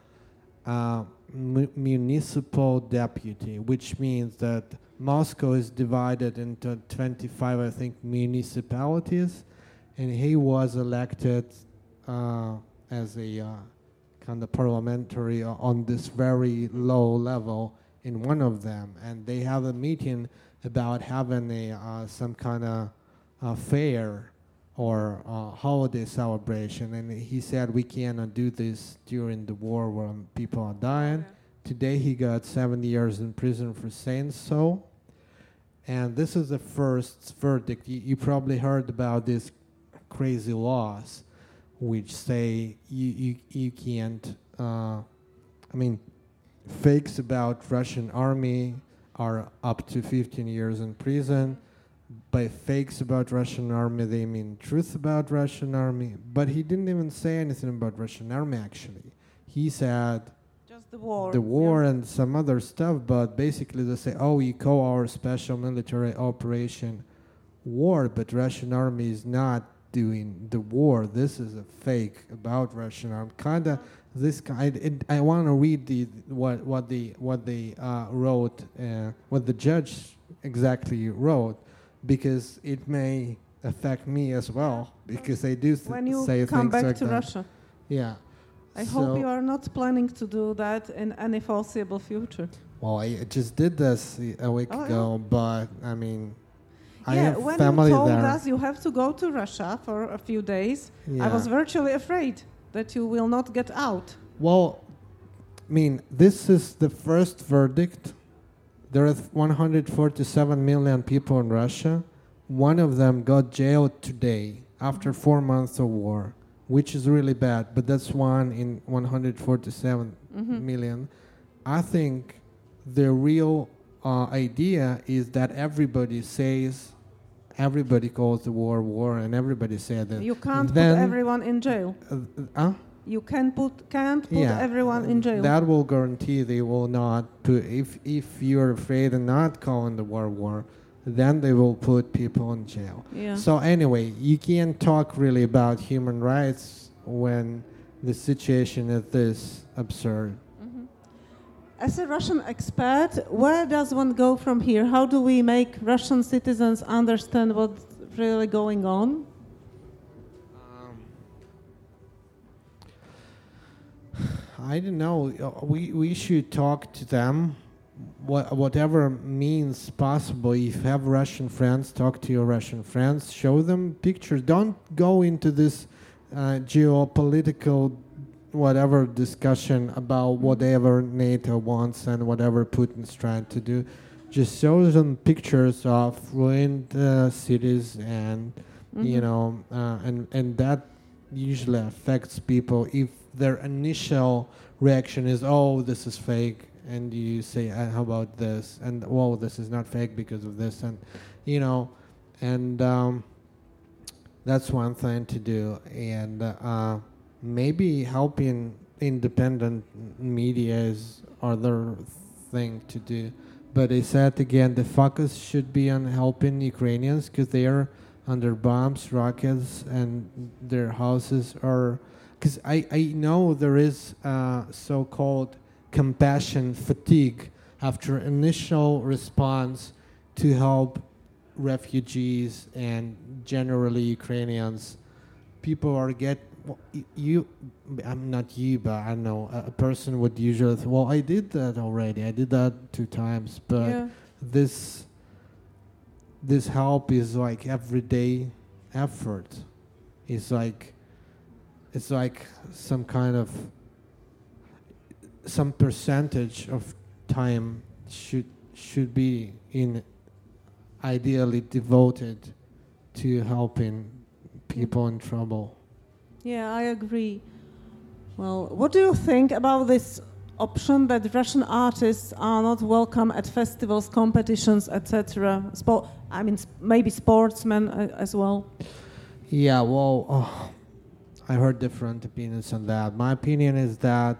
uh, mu- municipal deputy, which means that Moscow is divided into 25, I think, municipalities, and he was elected uh, as a uh, kind of parliamentary on this very low level in one of them, and they have a meeting about having a uh, some kind of uh, fair or uh, holiday celebration, and he said we cannot do this during the war when people are dying. Today he got 70 years in prison for saying so. And this is the first verdict. You, you probably heard about these crazy laws which say you, you, you can't, uh, I mean, fakes about Russian army are up to 15 years in prison. By fakes about Russian army, they mean truth about Russian army. But he didn't even say anything about Russian army, actually. He said Just the war. the war Yeah. and some other stuff, but basically they say, oh, we call our special military operation war, but Russian army is not doing the war. This is a fake about Russian army. Kind of this kind. It, I want to read the what what the what they uh, wrote, uh, what the judge exactly wrote. Because it may affect me as well because they do th- When you say come things back like to that. Russia. Yeah. I So- hope you are not planning to do that in any foreseeable future. Well, I just did this a week Oh, yeah. ago, but I mean, I yeah, have when family you told there. us you have to go to Russia for a few days, I was virtually afraid that you will not get out. Well, I mean, this is the first verdict. There are 147 million people in Russia. One of them got jailed today after four months of war, which is really bad, but that's one in 147 Mhm. million. I think the real uh, idea is that everybody says, everybody calls the war war, and everybody said that. You can't then- put everyone in jail. Uh, uh, You can put can't put yeah, everyone in jail. That will guarantee they will not put. If if you're afraid of not calling the war war, then they will put people in jail. yeah. So anyway, you can't talk really about human rights when the situation is this absurd. Mhm. As a Russian expert, where does one go from here? How do we make Russian citizens understand what's really going on? I don't know. Uh, We we should talk to them, what, whatever means possible. If you have Russian friends, talk to your Russian friends. Show them pictures. Don't go into this uh, geopolitical whatever discussion about whatever NATO wants and whatever Putin's trying to do. Just show them pictures of ruined uh, cities and you Mhm. know, uh, and and that usually affects people if their initial reaction is, "Oh, this is fake," and you say, uh, "How about this?" and "Well, this is not fake because of this," and you know, and um, that's one thing to do, and uh, maybe helping independent media is other thing to do. But I said again, the focus should be on helping Ukrainians because they are under bombs, rockets, and their houses are. Because I, I know there is uh, so called compassion fatigue after initial response to help refugees and generally Ukrainians. People are get well, you. I'm not you, but I know a, a person would usually. Well, I did that already. I did that two times, but yeah. this this help is like everyday effort it's like it's like some kind of some percentage of time should should be in ideally devoted to helping people in trouble Yeah, I agree. Well, what do you think about this option that Russian artists are not welcome at festivals, competitions, etc.? Sport, I mean, maybe sportsmen uh, as well. Yeah, well, oh, I heard different opinions on that. My opinion is that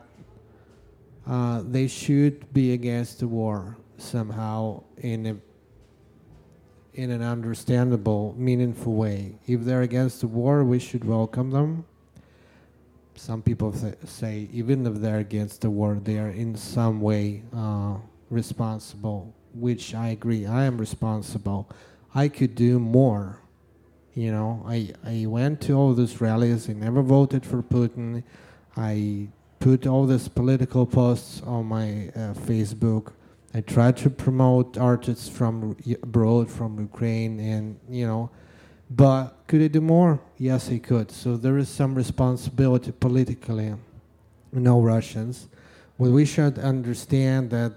uh, they should be against the war somehow in a in an understandable, meaningful way. If they're against the war, we should welcome them. Some people th- say even if they're against the war, they are in some way uh, responsible, which I agree. I am responsible. I could do more. You know, I, I went to all those rallies. I never voted for Putin. I put all these political posts on my uh, Facebook. I tried to promote artists from abroad, from Ukraine, and you know, but could I do more? Yes, I could. So there is some responsibility politically. No Russians. Well, we should understand that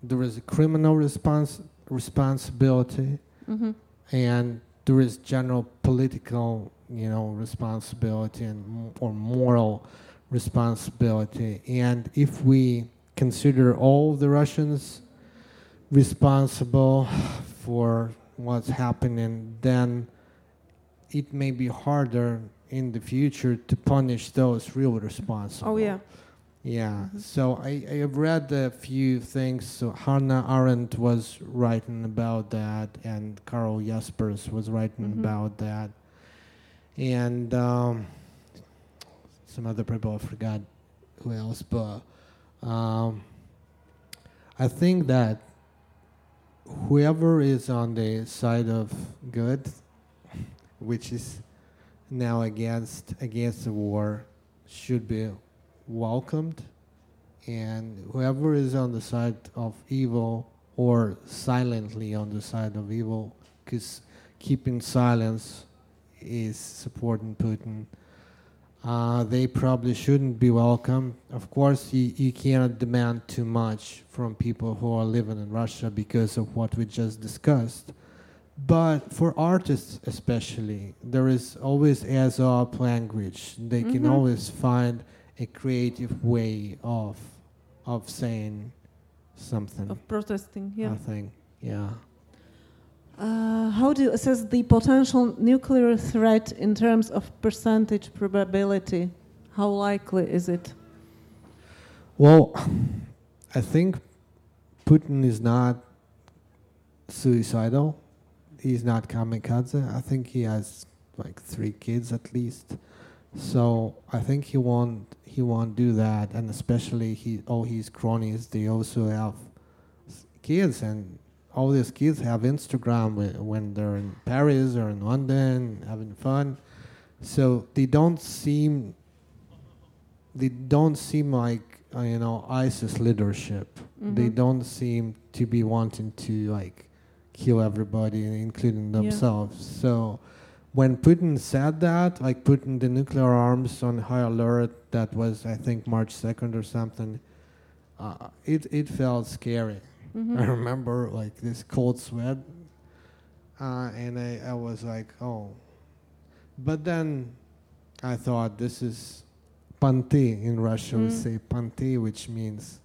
there is a criminal response responsibility hmm and there is general political, you know, responsibility and or moral responsibility. And if we consider all the Russians responsible for what's happening, then it may be harder in the future to punish those real responsible. Oh, yeah. Yeah, so I, I have read a few things. So Hannah Arendt was writing about that, and Carl Jaspers was writing Mhm. about that, and um, some other people I forgot who else, but um, I think that whoever is on the side of good, which is now against against the war, should be welcomed, and whoever is on the side of evil or silently on the side of evil, because keeping silence is supporting Putin. Uh, they probably shouldn't be welcome. Of course, you, you cannot demand too much from people who are living in Russia because of what we just discussed. But for artists, especially, there is always Aesop language. They can Mhm. always find a creative way of of saying something. Of protesting, yeah. I think, yeah. Uh, how do you assess the potential nuclear threat in terms of percentage probability? How likely is it? Well, I think Putin is not suicidal. He's not kamikaze. I think he has like three kids at least. So I think he won't he won't do that. And especially he all his cronies they also have kids and all these kids have Instagram whe- when they're in Paris or in London having fun. So they don't seem they don't seem like uh, you know ISIS leadership. They Mhm. don't seem to be wanting to like kill everybody, including Yeah. themselves. So when Putin said that, like putting the nuclear arms on high alert, that was I think March second or something. Uh, it it felt scary. Mhm. I remember like this cold sweat, uh, and I, I was like, oh. But then I thought this is panti in Russia. We Mm. say panti, which means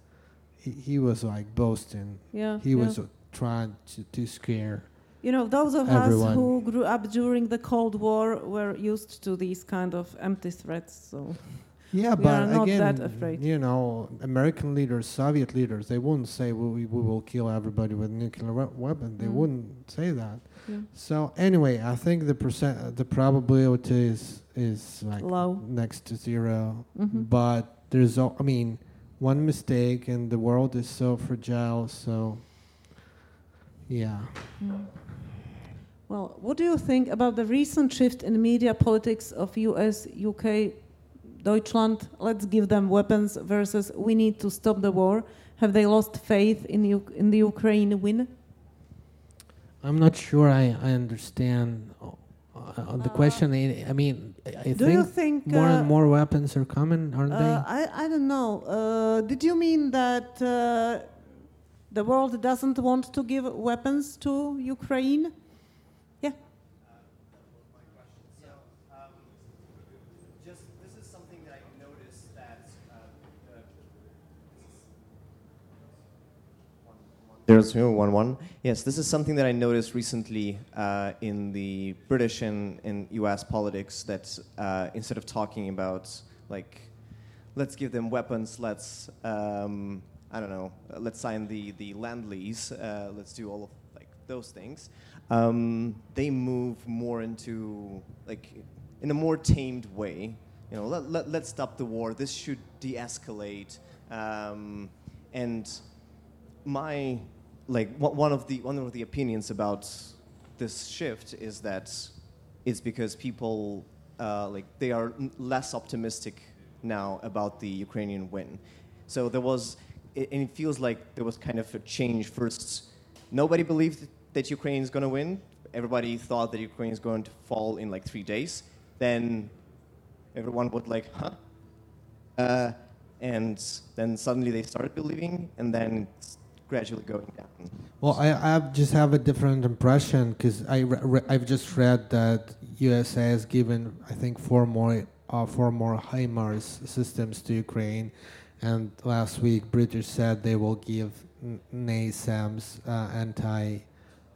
he, he was like boasting. Yeah. He yeah. was uh, trying to, to scare. You know, those of us who grew up during the Cold War were used to these kind of empty threats. So Yeah, We but are not again, that afraid. you know, American leaders, Soviet leaders, they wouldn't say we, we, we will kill everybody with nuclear we- weapon. They Mm. wouldn't say that. yeah. So anyway, I think the percent, the probability is is like Low. next to 0 Mhm. But there's, al- I mean, one mistake, and the world is so fragile. So, yeah. Mm. Well, what do you think about the recent shift in media politics of US, UK, Deutschland? Let's give them weapons versus we need to stop the war. Have they lost faith in U- in the Ukraine win? I'm not sure I, I understand uh, uh, the Uh, question. I, I mean, I think, you think more uh, and more weapons are coming, aren't Uh, they? I, I don't know. Uh, did you mean that uh, the world doesn't want to give weapons to Ukraine? Yeah. Just this is something that I noticed that uh, uh, Zero zero one one. Yes, this is something that I noticed recently uh, in the British and, and U.S. politics. That uh, instead of talking about like, let's give them weapons, let's um, I don't know, let's sign the the lend lease, uh, let's do all of like those things. Um, they move more into like in a more tamed way. You know, let, let, let's stop the war. This should de-escalate. Um, and my like one of the one of the opinions about this shift is that it's because people uh, like they are less optimistic now about the Ukrainian win. So there was, it, and it feels like there was kind of a change. First, nobody believed that Ukraine is going to win. Everybody thought that Ukraine is going to fall in like three days. Then everyone would like, huh? Uh, and then suddenly they started believing, and then gradually going down. Well, I, I just have a different impression because I re- I've just read that USA has given I think four more uh, four more HIMARS systems to Ukraine, and last week British said they will give NASAMS uh, anti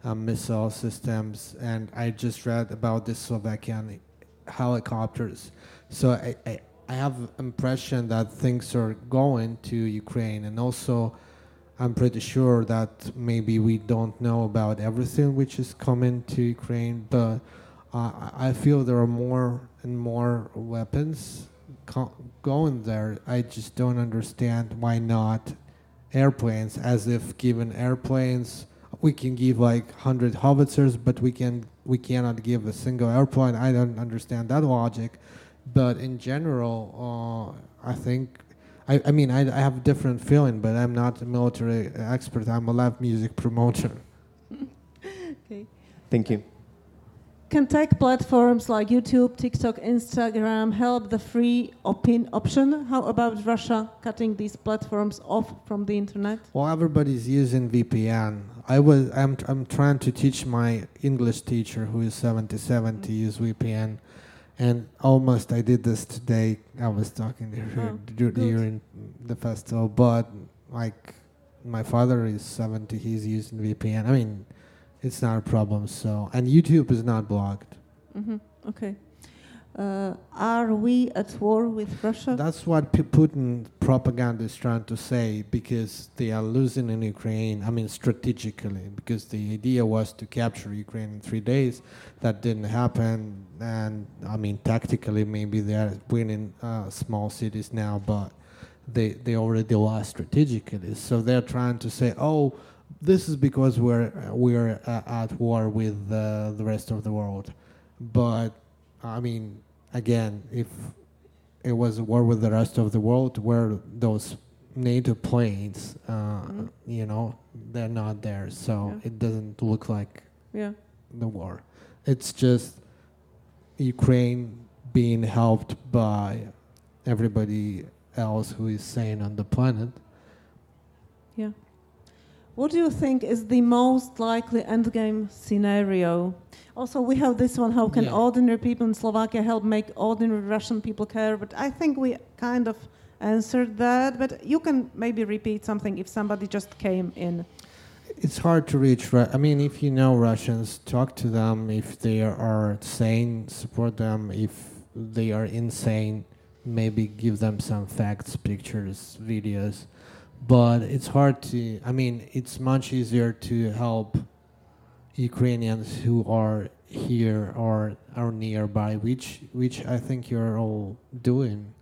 uh, missile systems, and I just read about the Slovakian helicopters. So I, I I have impression that things are going to Ukraine, and also. I'm pretty sure that maybe we don't know about everything which is coming to Ukraine, but uh, I feel there are more and more weapons co- going there. I just don't understand why not airplanes, as if given airplanes, we can give like 100 howitzers, but we can we cannot give a single airplane. I don't understand that logic, but in general, uh, I think. I, I mean, I, I have a different feeling, but I'm not a military expert. I'm a live music promoter. Okay. Thank you. Can tech platforms like YouTube, TikTok, Instagram help the free opin option? How about Russia cutting these platforms off from the internet? Well, everybody's using VPN. I was I'm I'm trying to teach my English teacher who is 77 to use VPN, and almost I did this today. I was talking to her Oh, during the festival, but like my father is 70, he's using VPN. I mean, it's not a problem. So and YouTube is not blocked. hmm Okay. Uh, are we at war with Russia? That's what Putin propaganda is trying to say because they are losing in Ukraine. I mean, strategically, because the idea was to capture Ukraine in three days. That didn't happen, and I mean, tactically, maybe they are winning uh, small cities now, but they they already lost strategically. So they're trying to say, oh. This is because we're we're uh, at war with uh, the rest of the world, but I mean, again, if it was a war with the rest of the world, where those NATO planes, uh, Mhm. you know, they're not there, so Yeah. it doesn't look like yeah. the war. It's just Ukraine being helped by everybody else who is sane on the planet. Yeah. What do you think is the most likely endgame scenario? Also, we have this one how can Yeah. ordinary people in Slovakia help make ordinary Russian people care? But I think we kind of answered that. But you can maybe repeat something if somebody just came in. It's hard to reach. I mean, if you know Russians, talk to them. If they are sane, support them. If they are insane, maybe give them some facts, pictures, videos. But it's hard to. I mean, it's much easier to help Ukrainians who are here or are nearby, which which I think you're all doing.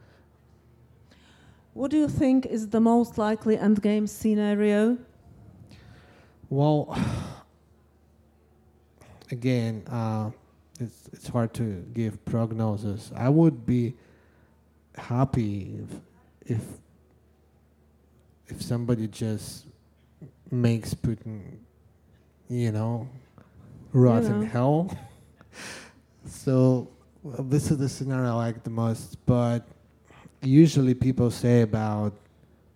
What do you think is the most likely endgame scenario? Well, again, uh, it's it's hard to give prognosis. I would be happy if if if somebody just makes Putin, you know, rot in know. hell. so well, this is the scenario I like the most. But usually people say about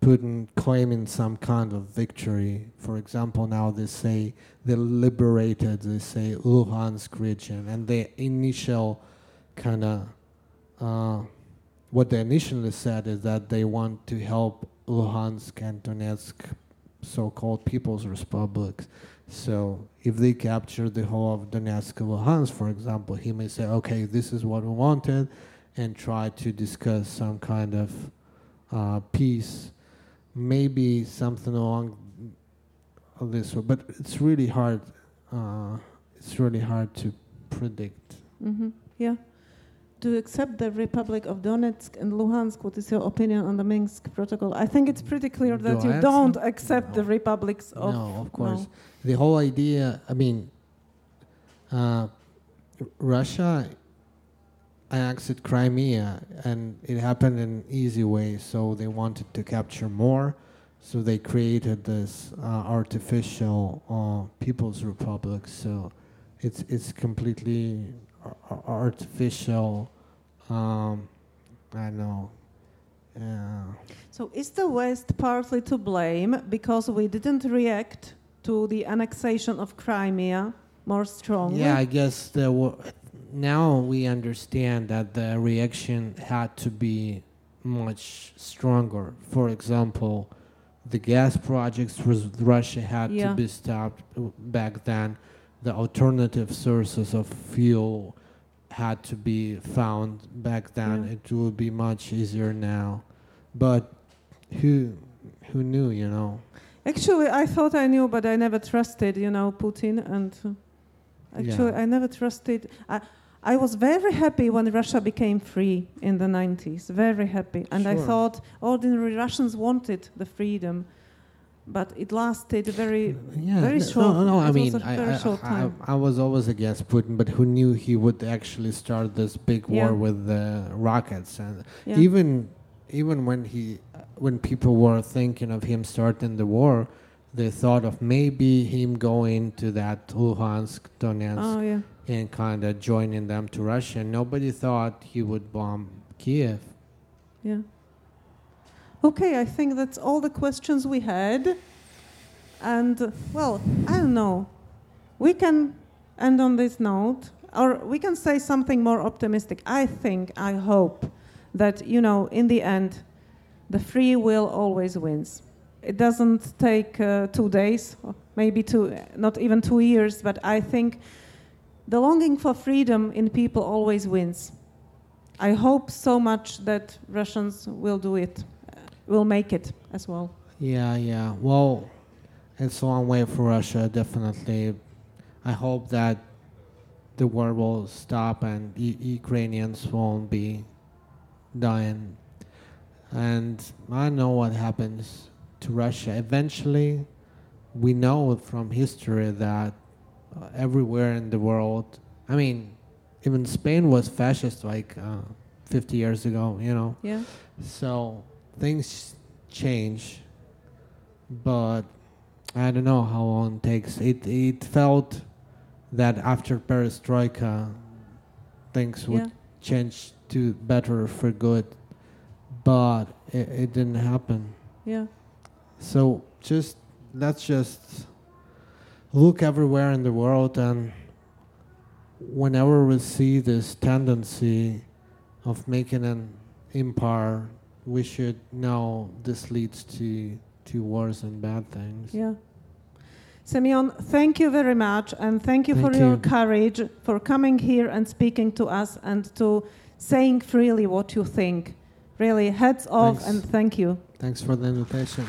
Putin claiming some kind of victory. For example, now they say they liberated, they say Luhansk region, and the initial kind of uh, what they initially said is that they want to help Luhansk and Donetsk, so-called People's Republics. So if they capture the whole of Donetsk and Luhansk, for example, he may say, "Okay, this is what we wanted," and try to discuss some kind of uh, peace maybe something along this way, but it's really hard. Uh, it's really hard to predict. Mm-hmm. Yeah. You accept the Republic of Donetsk and Luhansk? What is your opinion on the Minsk Protocol? I think it's pretty clear that Do you don't accept? accept the republics of. no, of course. The whole idea. I mean, uh, Russia annexed Crimea, and it happened in an easy way. So they wanted to capture more. So they created this uh, artificial uh, People's Republic. So it's it's completely artificial. Um, I don't know. Uh, So is the West partly to blame because we didn't react to the annexation of Crimea more strongly? Yeah, I guess there were, now we understand that the reaction had to be much stronger. For example, the gas projects was Russia had Yeah. to be stopped back then. The alternative sources of fuel had to be found back then. Yeah. It would be much easier now, but who who knew? You know. Actually, I thought I knew, but I never trusted, you know, Putin. And uh, actually, Yeah. I never trusted. I, I was very happy when Russia became free in the 90s. Very happy. And I thought ordinary Russians wanted the freedom. But it lasted very Yeah, Very short- No, no, it I mean, I, I, I, time. I was always against Putin, but who knew he would actually start this big war Yeah. with the rockets? And yeah. even even when he when people were thinking of him starting the war, they thought of maybe him going to that Luhansk, Donetsk, oh yeah and kind of joining them to Russia. Nobody thought he would bomb Kiev. yeah okay i think that's all the questions we had. And well i don't know. We can end on this note or we can say something more optimistic. I think i hope that you know in the end the free will always wins. It doesn't take uh, two days maybe two not even two years but i think the longing for freedom in people always wins. I hope so much that russians will do it will make it as well Yeah, yeah. Well, it's a long way for Russia, definitely. I hope that the war will stop and U- Ukrainians won't be dying. And I know what happens to Russia. Eventually, we know from history that uh, everywhere in the world, I mean, even Spain was fascist like uh, 50 years ago, you know. yeah So things change, but I don't know how long it takes. It it felt that after Perestroika, things would yeah change to better for good, but it, it didn't happen. yeah So just let's just look everywhere in the world and whenever we see this tendency of making an empire, we should know this leads to to wars and bad things. Yeah. Semyon, thank you very much, and thank you for Thank your courage for coming here and speaking to us and to saying freely what you think. Really, heads off Thanks. and thank you. Thanks for the invitation.